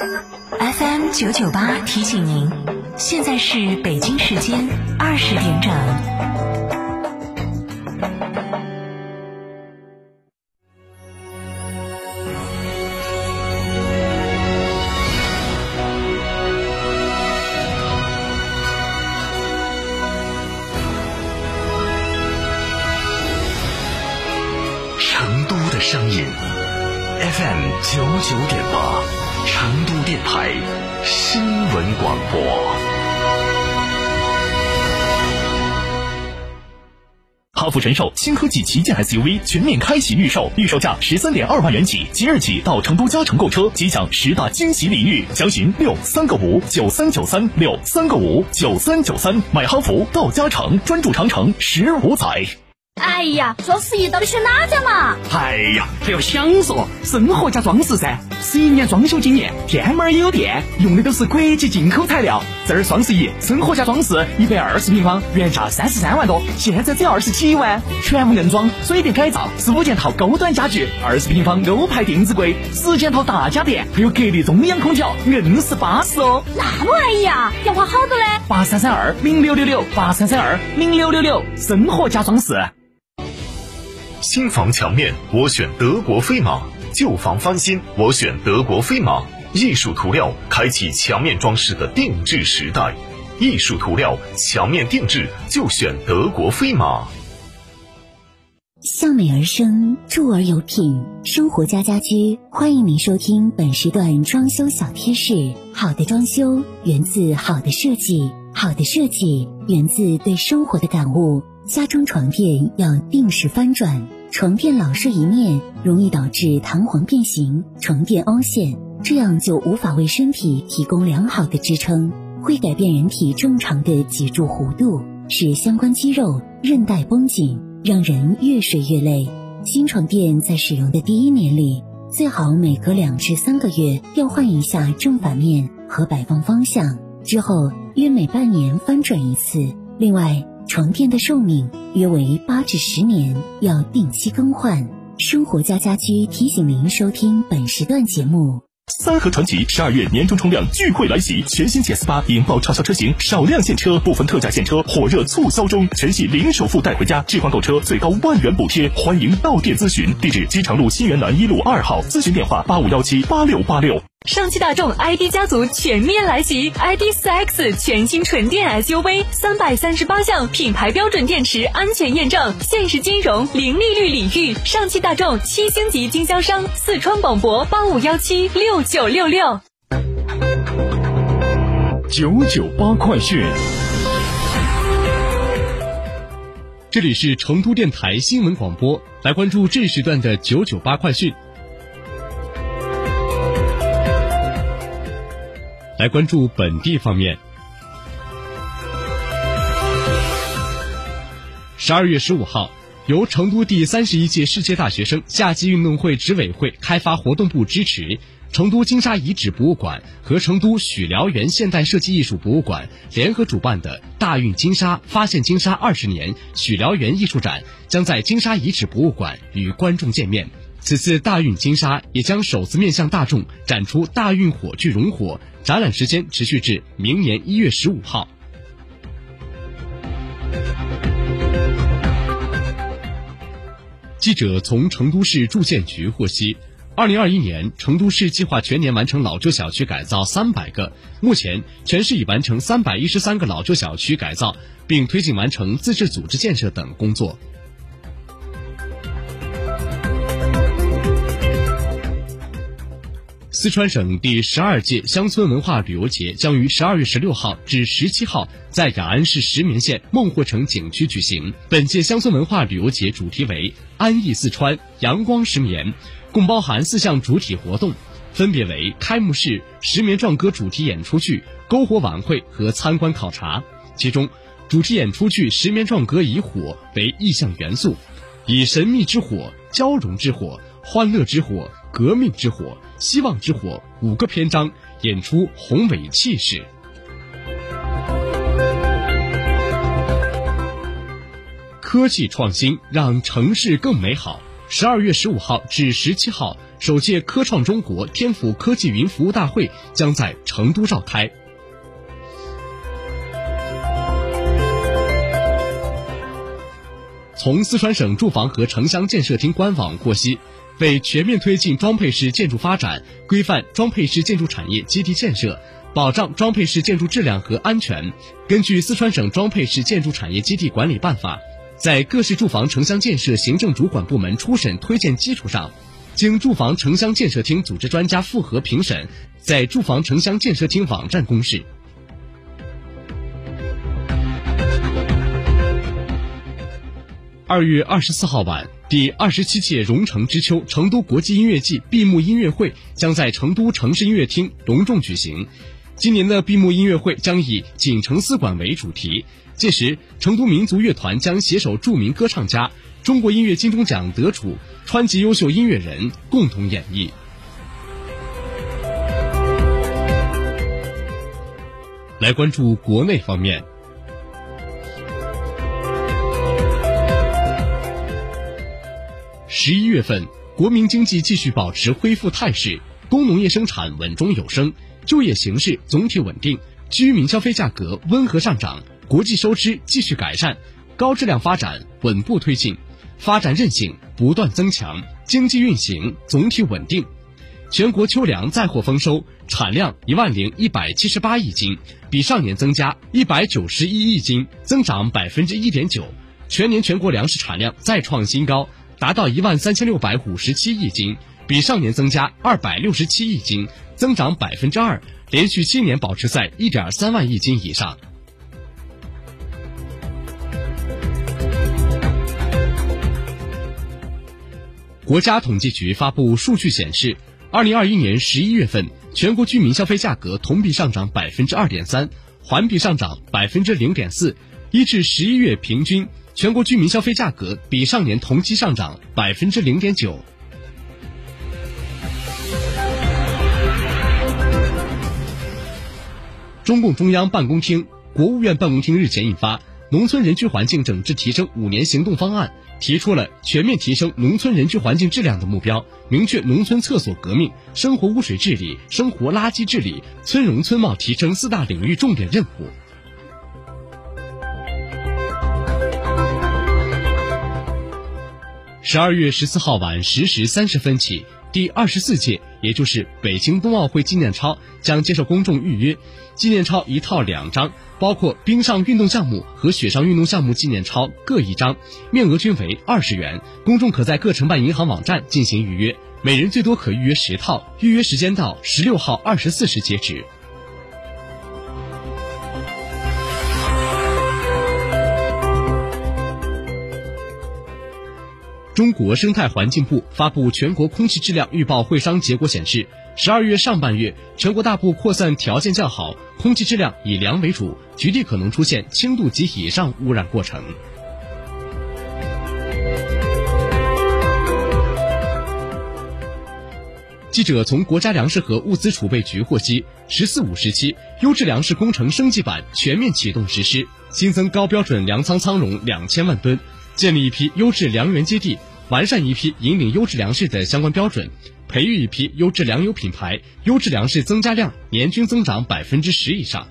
FM 九九八提醒您，现在是北京时间二十点整。成都的声音，FM 九九点八，成都电台新闻广播。哈弗神兽新科技旗舰 SUV 全面开启预售，预售价十三点二万元起，即日起到成都嘉诚购车即享十大惊喜礼遇，详询六三个五九三九三六三个五九三九三，买哈弗到嘉诚，专注长城十五载。哎呀，双十一到底选哪家嘛？哎呀，还要享受生活加装饰噻！十一年装修经验，天猫也有店，用的都是国际进口材料。这儿双十一，生活家装饰一百二十平方，原价三十三万多，现在只要二十七万，全屋硬装、水电改造，十五件套高端家具，二十平方欧派定制柜，十件套大家电，还有格力中央空调，硬是巴适哦！那么安逸啊？要花好多嘞？八三三二零六六六，八三三二零六六六，生活家装饰。新房墙面，我选德国飞马；旧房翻新，我选德国飞马。艺术涂料开启墙面装饰的定制时代，艺术涂料墙面定制就选德国飞马。向美而生，住而有品，生活家家居欢迎您收听本时段装修小贴士。好的装修源自好的设计，好的设计源自对生活的感悟。家中床垫要定时翻转，床垫老睡一面容易导致弹簧变形、床垫凹陷，这样就无法为身体提供良好的支撑，会改变人体正常的脊柱弧度，使相关肌肉、韧带绷紧，让人越睡越累。新床垫在使用的第一年里，最好每隔两至三个月调换一下正反面和摆放方向，之后约每半年翻转一次。另外，床垫的寿命约为八至十年，要定期更换。生活家家居提醒您收听本时段节目。三和传奇十二月年终冲量聚会来袭，全新 GS 八引爆畅销车型，少量现车，部分特价现车火热促销中，全系零首付带回家，置换购车最高万元补贴，欢迎到店咨询。地址：机场路新源南一路二号，咨询电话：八五幺七八六八六。上汽大众 ID 家族全面来袭，ID 四 X 全新纯电 SUV，三百三十八项品牌标准电池安全验证，限时金融零利率礼遇。上汽大众七星级经销商，四川广博八五幺七六九六六。九九八快讯，这里是成都电台新闻广播，来关注这时段的九九八快讯。来关注本地方面。十二月十五号，由成都第三十一届世界大学生夏季运动会执委会开发活动部支持，成都金沙遗址博物馆和成都许辽源现代设计艺术博物馆联合主办的“大运金沙，发现金沙二十年”许辽源艺术展，将在金沙遗址博物馆与观众见面。此次大运金沙也将首次面向大众展出大运火炬熔火，展览时间持续至明年一月十五号。记者从成都市住建局获悉，二零二一年成都市计划全年完成老旧小区改造三百个，目前全市已完成三百一十三个老旧小区改造，并推进完成自治组织建设等工作。四川省第十二届乡村文化旅游节将于十二月十六号至十七号在雅安市石棉县孟获城景区举行。本届乡村文化旅游节主题为“安逸四川，阳光石棉”，共包含四项主体活动，分别为开幕式、石棉壮歌主题演出剧、篝火晚会和参观考察。其中，主题演出剧《石棉壮歌》以火为意象元素，以神秘之火、交融之火、欢乐之火。革命之火、希望之火五个篇章演出宏伟气势。科技创新让城市更美好。十二月十五号至十七号，首届科创中国天府科技云服务大会将在成都召开。从四川省住房和城乡建设厅官网获悉，为全面推进装配式建筑发展，规范装配式建筑产业基地建设，保障装配式建筑质量和安全，根据《四川省装配式建筑产业基地管理办法》，在各市住房城乡建设行政主管部门初审推荐基础上，经住房城乡建设厅组织专家复核评审，在住房城乡建设厅网站公示。二月二十四号晚，第二十七届蓉城之秋成都国际音乐季闭幕音乐会将在成都城市音乐厅隆重举行。今年的闭幕音乐会将以“锦城丝管”为主题，届时成都民族乐团将携手著名歌唱家、中国音乐金钟奖得主、川籍优秀音乐人共同演绎。来关注国内方面。十一月份，国民经济继续保持恢复态势，工农业生产稳中有升，就业形势总体稳定，居民消费价格温和上涨，国际收支继续改善，高质量发展稳步推进，发展韧性不断增强，经济运行总体稳定。全国秋粮再获丰收，产量一万零一百七十八亿斤，比上年增加一百九十一亿斤，增长百分之一点九，全年全国粮食产量再创新高。达到一万三千六百五十七亿斤，比上年增加二百六十七亿斤，增长百分之二，连续七年保持在一点三万亿斤以上。国家统计局发布数据显示，二零二一年十一月份，全国居民消费价格同比上涨百分之二点三，环比上涨百分之零点四，一至十一月平均。全国居民消费价格比上年同期上涨百分之零点九。中共中央办公厅、国务院办公厅日前印发《农村人居环境整治提升五年行动方案》，提出了全面提升农村人居环境质量的目标，明确农村厕所革命、生活污水治理、生活垃圾治理、村容村貌提升四大领域重点任务。十二月十四号晚十时三十分起，第二十四届，也就是北京冬奥会纪念钞将接受公众预约。纪念钞一套两张，包括冰上运动项目和雪上运动项目纪念钞各一张，面额均为二十元。公众可在各承办银行网站进行预约，每人最多可预约十套，预约时间到十六号二十四时截止。中国生态环境部发布全国空气质量预报会商结果显示，十二月上半月全国大部扩散条件较好，空气质量以良为主，局地可能出现轻度及以上污染过程。记者从国家粮食和物资储备局获悉，“十四五”时期优质粮食工程升级版全面启动实施，新增高标准粮仓仓容两千万吨，建立一批优质粮源基地。完善一批引领优质粮食的相关标准，培育一批优质粮油品牌，优质粮食增加量年均增长百分之十以上。